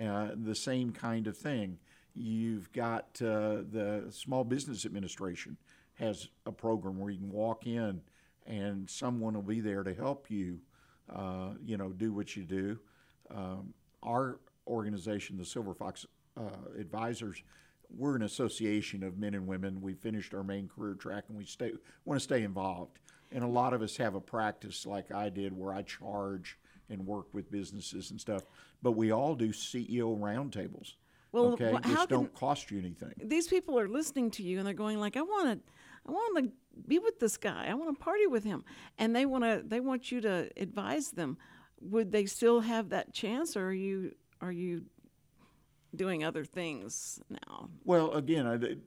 uh, the same kind of thing. You've got uh, the Small Business Administration has a program where you can walk in and someone will be there to help you, uh, you know, do what you do. Um, our organization, the Silver Fox uh, Advisors, we're an association of men and women. We finished our main career track and we stay want to stay involved. And a lot of us have a practice like I did where I charge and work with businesses and stuff. But we all do CEO roundtables.
Well,
okay,
wh-
which
how can-
don't cost you anything.
these people are listening to you and they're going like, I want to, I want to be with this guy. I want to party with him, and they want to, they want you to advise them. Would they still have that chance, or are you, are you doing other things now?
Well, again,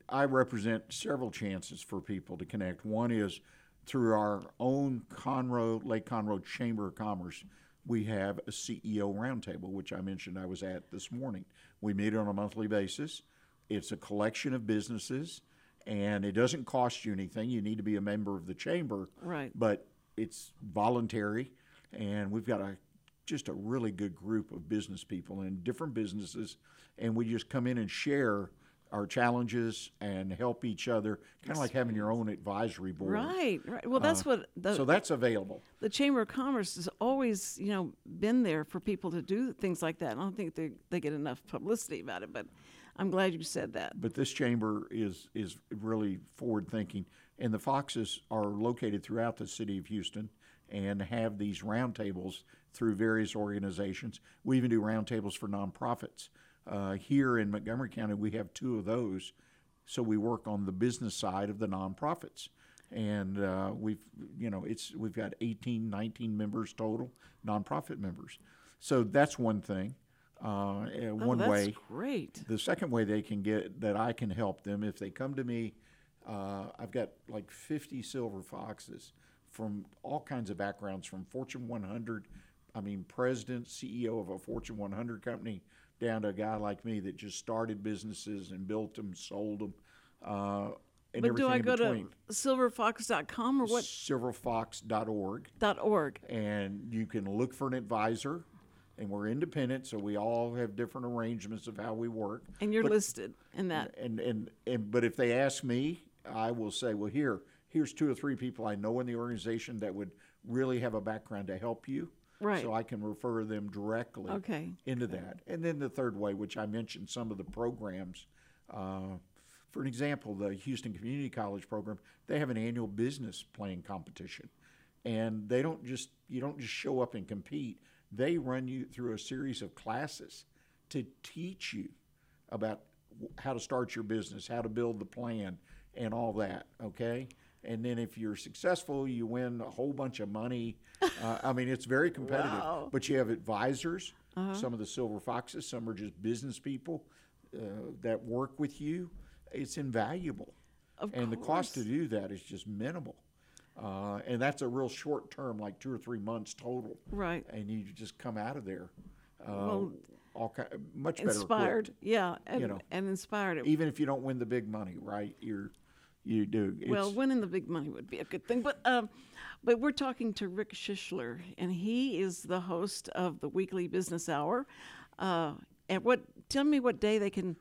I, I represent several chances for people to connect. One is through our own Conroe, Lake Conroe Chamber of Commerce. We have a CEO roundtable, which I mentioned I was at this morning. We meet on a monthly basis. It's a collection of businesses, and it doesn't cost you anything. You need to be a member of the chamber,
Right.
but it's voluntary, and we've got a just a really good group of business people in different businesses, and we just come in and share our challenges and help each other, kind of like having your own advisory board.
Right, right. Well, that's uh, what the
So that's available.
the Chamber of Commerce has always, you know, been there for people to do things like that. I don't think they they get enough publicity about it, but I'm glad you said that.
But this chamber is is really forward thinking, and the Foxes are located throughout the city of Houston and have these roundtables through various organizations. We even do roundtables for nonprofits. Uh, here in Montgomery County, we have two of those, so we work on the business side of the nonprofits. And uh, we've, you know, it's we've got 18, 19 members total, nonprofit members. So that's one thing. Uh, uh,
Oh,
one
that's
way.
great.
The second way they can get that I can help them if they come to me, uh, I've got like 50 silver foxes from all kinds of backgrounds, from Fortune 100, I mean, president, CEO of a Fortune 100 company, down to a guy like me that just started businesses and built them, sold them, uh, and
But do I go
between.
to silverfox.com or what?
Silverfox.org
org.
and you can look for an advisor. And we're independent, so we all have different arrangements of how we work.
And you're
But-
listed in that.
And, and, and, but if they ask me, I will say, well, here, here's two or three people I know in the organization that would really have a background to help you.
Right.
So I can refer them directly
Okay.
into that. And then the third way, which I mentioned some of the programs, uh, for an example, the Houston Community College program, they have an annual business plan competition. And they don't just, you don't just show up and compete. They run you through a series of classes to teach you about how to start your business, how to build the plan, and all that. Okay. And then if you're successful, you win a whole bunch of money. Uh, I mean, it's very (laughs) competitive.
Wow.
But you have advisors. Some of the silver foxes. Some are just business people uh, that work with you. It's invaluable.
Of
and the cost to do that is just minimal. Uh, and that's a real short term, like two or three months total.
Right.
And you just come out of there. Uh,
Well,
all kind, much better equipped.
inspired. Yeah, and,
know.
and inspired.
Even if you don't win the big money, right? You're you do.
well, winning the big money would be a good thing, but um, but we're talking to Rick Schischler, and he is the host of the weekly Business Hour. Uh, and what? Tell me what day they can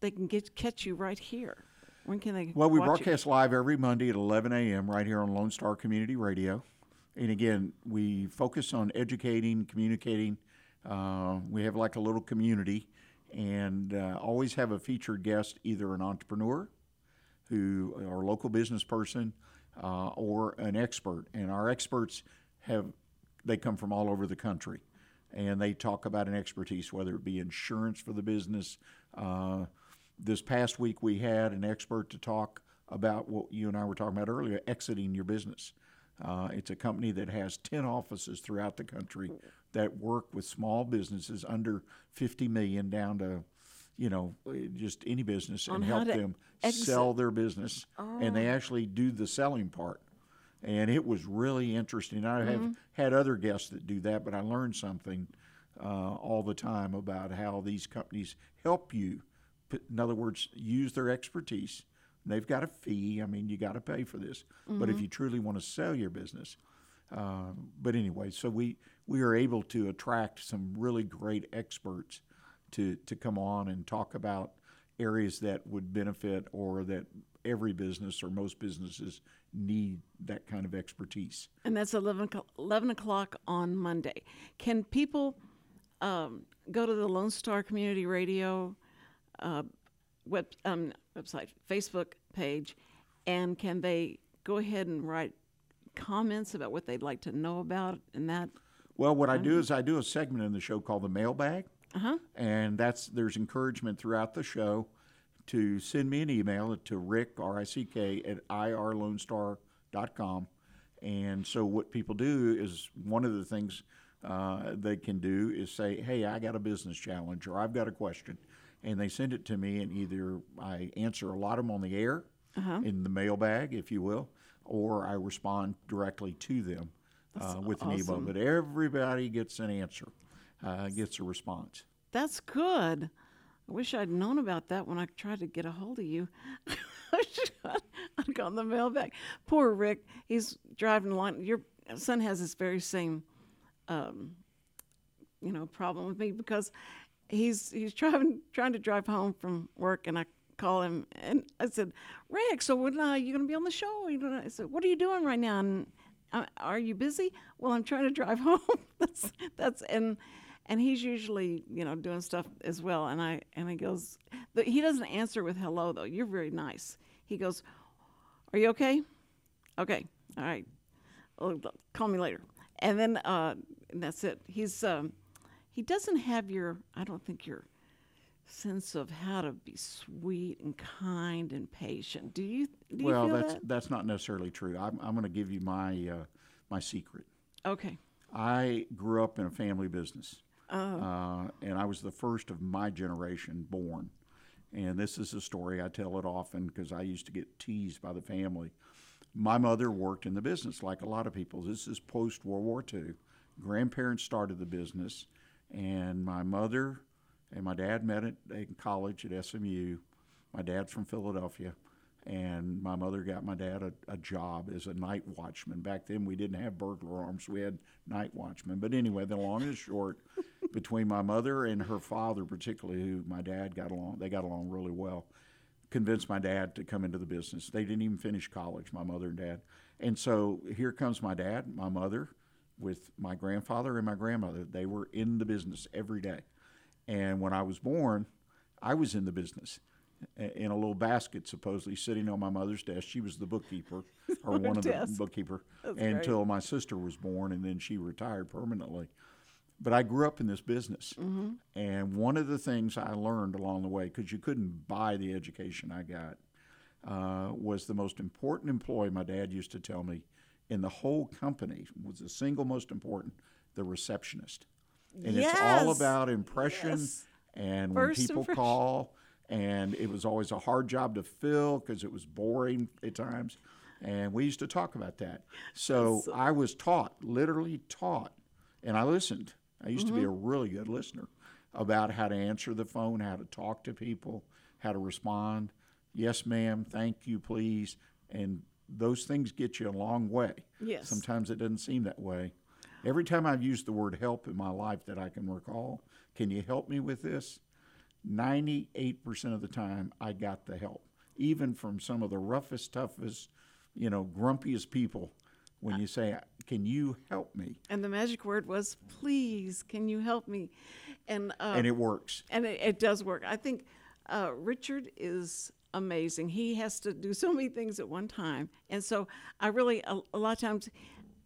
they can get catch you right here. When can they?
Well, we
watch you?
broadcast live every Monday at 11 a.m. right here on Lone Star Community Radio. And again, we focus on educating, communicating. Uh, we have like a little community and uh, always have a featured guest, either an entrepreneur who or a local business person uh, or an expert. And our experts have they come from all over the country, and they talk about an expertise, whether it be insurance for the business. Uh, this past week, we had an expert to talk about what you and I were talking about earlier: exiting your business. Uh, it's a company that has 10 offices throughout the country that work with small businesses under 50 million down to, you know, just any business and help them
exit.
sell their business. And they actually do the selling part. And it was really interesting. I have had other guests that do that, but I learned something uh, all the time about how these companies help you. In other words, use their expertise. They've got a fee. I mean, you got to pay for this. But if you truly want to sell your business, uh, but anyway, so we we are able to attract some really great experts to to come on and talk about areas that would benefit or that every business or most businesses need that kind of expertise.
And that's 11, o'clock- 11 o'clock on Monday. Can people um, go to the Lone Star Community Radio uh, web, um, website, Facebook page, and can they go ahead and write comments about what they'd like to know about and that?
Well, what I do is I do a segment in the show called the mailbag, and that's there's encouragement throughout the show to send me an email to Rick R I C K at irlonestar.com. And so what people do is one of the things uh, they can do is say, "Hey, I got a business challenge, or I've got a question," and they send it to me, and either I answer a lot of them on the air in the mailbag, if you will, or I respond directly to them uh, with an email. But everybody gets an answer, uh, gets a response.
That's good. I wish I'd known about that when I tried to get a hold of you. (laughs) I'd gone the back. Poor Rick. He's driving along. Your son has this very same, um, you know, problem with me because he's he's driving trying to drive home from work, and I call him and I said, Rick, so when are you going to be on the show? You know, I said, what are you doing right now? And uh, are you busy? Well, I'm trying to drive (laughs) home. that's that's and and he's usually you know doing stuff as well. And I and he goes, he doesn't answer with hello though. You're very nice. He goes, are you okay? Okay, all right. Well, call me later. And then uh, and that's it. He's um, he doesn't have your I don't think your sense of how to be sweet and kind and patient. Do you? Do you
well,
feel
that's
that?
that's not necessarily true. I'm, I'm going to give you my uh, my secret.
Okay.
I grew up in a family business, uh, and I was the first of my generation born. And this is a story I tell it often because I used to get teased by the family. My mother worked in the business like a lot of people. This is post World War II. Grandparents started the business, and my mother and my dad met in college at SMU. My dad's from Philadelphia, and my mother got my dad a, a job as a night watchman. Back then, we didn't have burglar alarms; we had night watchmen. But anyway, the long and short, (laughs) between my mother and her father, particularly, who my dad got along, they got along really well. Convinced my dad to come into the business. They didn't even finish college, my mother and dad. And so here comes my dad, my mother, with my grandfather and my grandmother. They were in the business every day. And when I was born, I was in the business in a little basket, supposedly sitting on my mother's desk. She was the bookkeeper, (laughs) or one of the bookkeeper,
That's great.
until my sister was born, and then she retired permanently. But I grew up in this business,
Mm-hmm.
and one of the things I learned along the way, because you couldn't buy the education I got, uh, was the most important employee. My dad used to tell me, in the whole company, was the single most important, the receptionist and it's all about impression
Yes.
and when people
impression.
call and it was always a hard job to fill because it was boring at times and we used to talk about that so i was taught literally taught and i listened i used to be a
Mm-hmm.
really good listener about how to answer the phone, how to talk to people, how to respond. Yes, ma'am. Thank you, please. And those things get you a long way.
Yes.
Sometimes it doesn't seem that way. Every time I've used the word help in my life that I can recall, can you help me with this? 98% of the time, I got the help, even from some of the roughest, toughest, you know, grumpiest people. When you say, Can you help me?
And the magic word was, please, can you help me? And, uh,
And it works.
and it, it does work. I think uh, Richard is amazing. He has to do so many things at one time, and so I really a, a lot of times,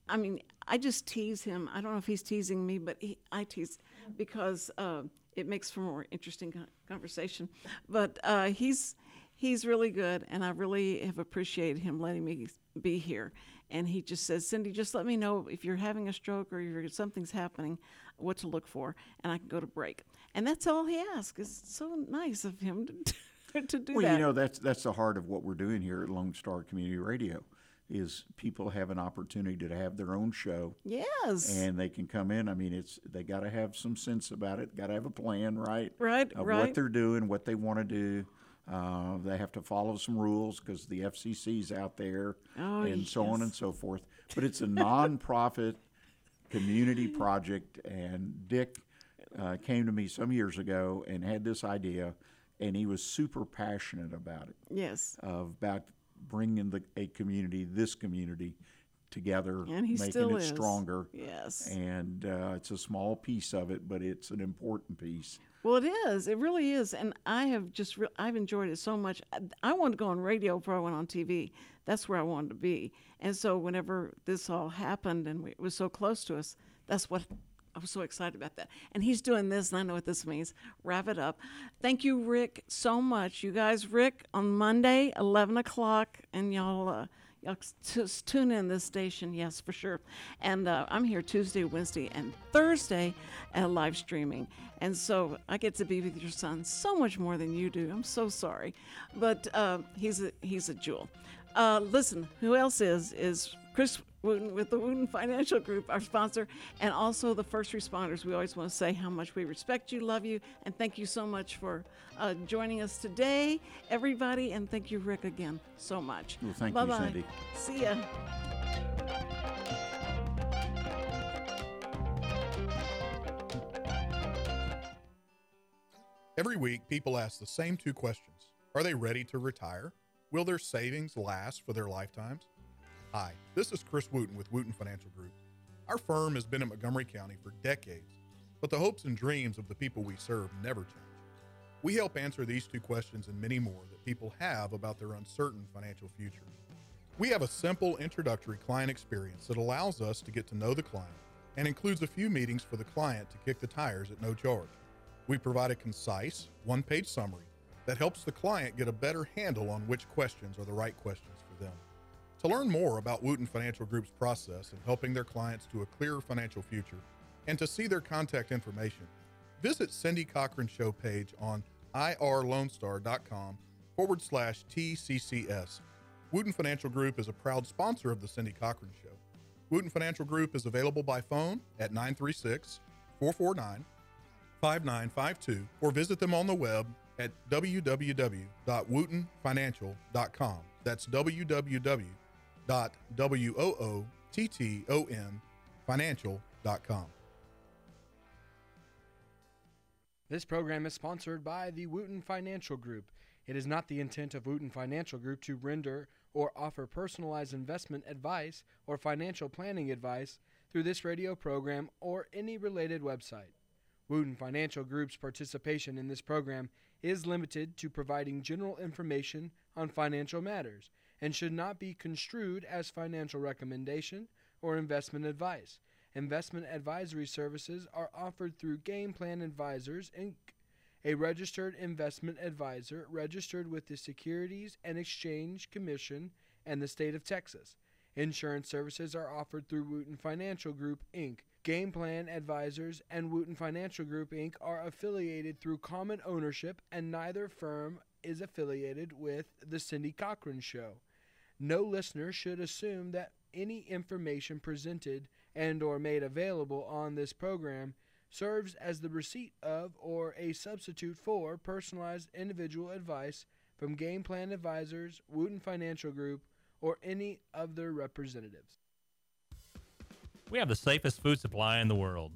I mean, I just tease him. I don't know if he's teasing me, but he, I tease because uh, it makes for more interesting con- conversation. But uh, he's he's really good, and I really have appreciated him letting me be here. And he just says, Cindy, just let me know if you're having a stroke or if something's happening, what to look for, and I can go to break. And that's all he asks. It's so nice of him to, (laughs) to do
Well,
that.
Well, you know, that's that's the heart of what we're doing here at Lone Star Community Radio, is people have an opportunity to have their own show,
yes.
and they can come in. I mean, it's they got to have some sense about it. Got to have a plan, right?
Right,
Of
right.
what they're doing, what they want to do. Uh, they have to follow some rules because the FCC's out there,
Oh,
and so on and so forth. But it's a nonprofit community project, and Dick uh, came to me some years ago and had this idea, and he was super passionate about it
yes.
of about bringing the a community, this community, together,
And he
making
still
it
is.
stronger.
Yes.
And uh, it's a small piece of it, but it's an important piece.
Well, it is. It really is, and I have just re- I've enjoyed it so much. I, I wanted to go on radio before I went on TV. That's where I wanted to be. And so whenever this all happened and we, it was so close to us, that's what I was so excited about that. And he's doing this, and I know what this means. Wrap it up. Thank you, Rick, so much. You guys, Rick, on Monday, eleven o'clock, and y'all. Uh, Y'all just tune in this station, yes, for sure. And uh, I'm here Tuesday, Wednesday, and Thursday at live streaming. And so I get to be with your son so much more than you do. I'm so sorry, but uh, he's a he's a jewel. Uh, listen, who else is is Chris Wootton with the Wootton Financial Group, our sponsor, and also the first responders. We always want to say how much we respect you, love you, and thank you so much for uh, joining us today, everybody. And thank you, Rick, again so much.
Well, thank you,
Bye-bye.
Cindy.
See ya.
Every week, people ask the same two questions Are they ready to retire? Will their savings last for their lifetimes? Hi, this is Chris Wootton with Wootton Financial Group. Our firm has been in Montgomery County for decades, but the hopes and dreams of the people we serve never change. We help answer these two questions and many more that people have about their uncertain financial future. We have a simple introductory client experience that allows us to get to know the client and includes a few meetings for the client to kick the tires at no charge. We provide a concise, one page summary that helps the client get a better handle on which questions are the right questions for them. To learn more about Wootton Financial Group's process in helping their clients to a clearer financial future and to see their contact information, visit Cindy Cochran Show page on irlonestar.com forward slash TCCS. Wootton Financial Group is a proud sponsor of the Cindy Cochran Show. Wootton Financial Group is available by phone at 936 449 5952 or visit them on the web at www.woottonfinancial.com. That's www.woottonfinancial.com.
This program is sponsored by the Wootton Financial Group. It is not the intent of Wootton Financial Group to render or offer personalized investment advice or financial planning advice through this radio program or any related website. Wootton Financial Group's participation in this program is limited to providing general information on financial matters and should not be construed as financial recommendation or investment advice. Investment advisory services are offered through Game Plan Advisors Inc., a registered investment advisor registered with the Securities and Exchange Commission and the state of Texas. Insurance services are offered through Wootton Financial Group Inc. Game Plan Advisors and Wootton Financial Group Inc. are affiliated through common ownership, and neither firm is affiliated with The Cindy Cochran Show. No listener should assume that any information presented and or made available on this program serves as the receipt of or a substitute for personalized individual advice from Game Plan Advisors, Wootton Financial Group, or any of their representatives.
We have the safest food supply in the world.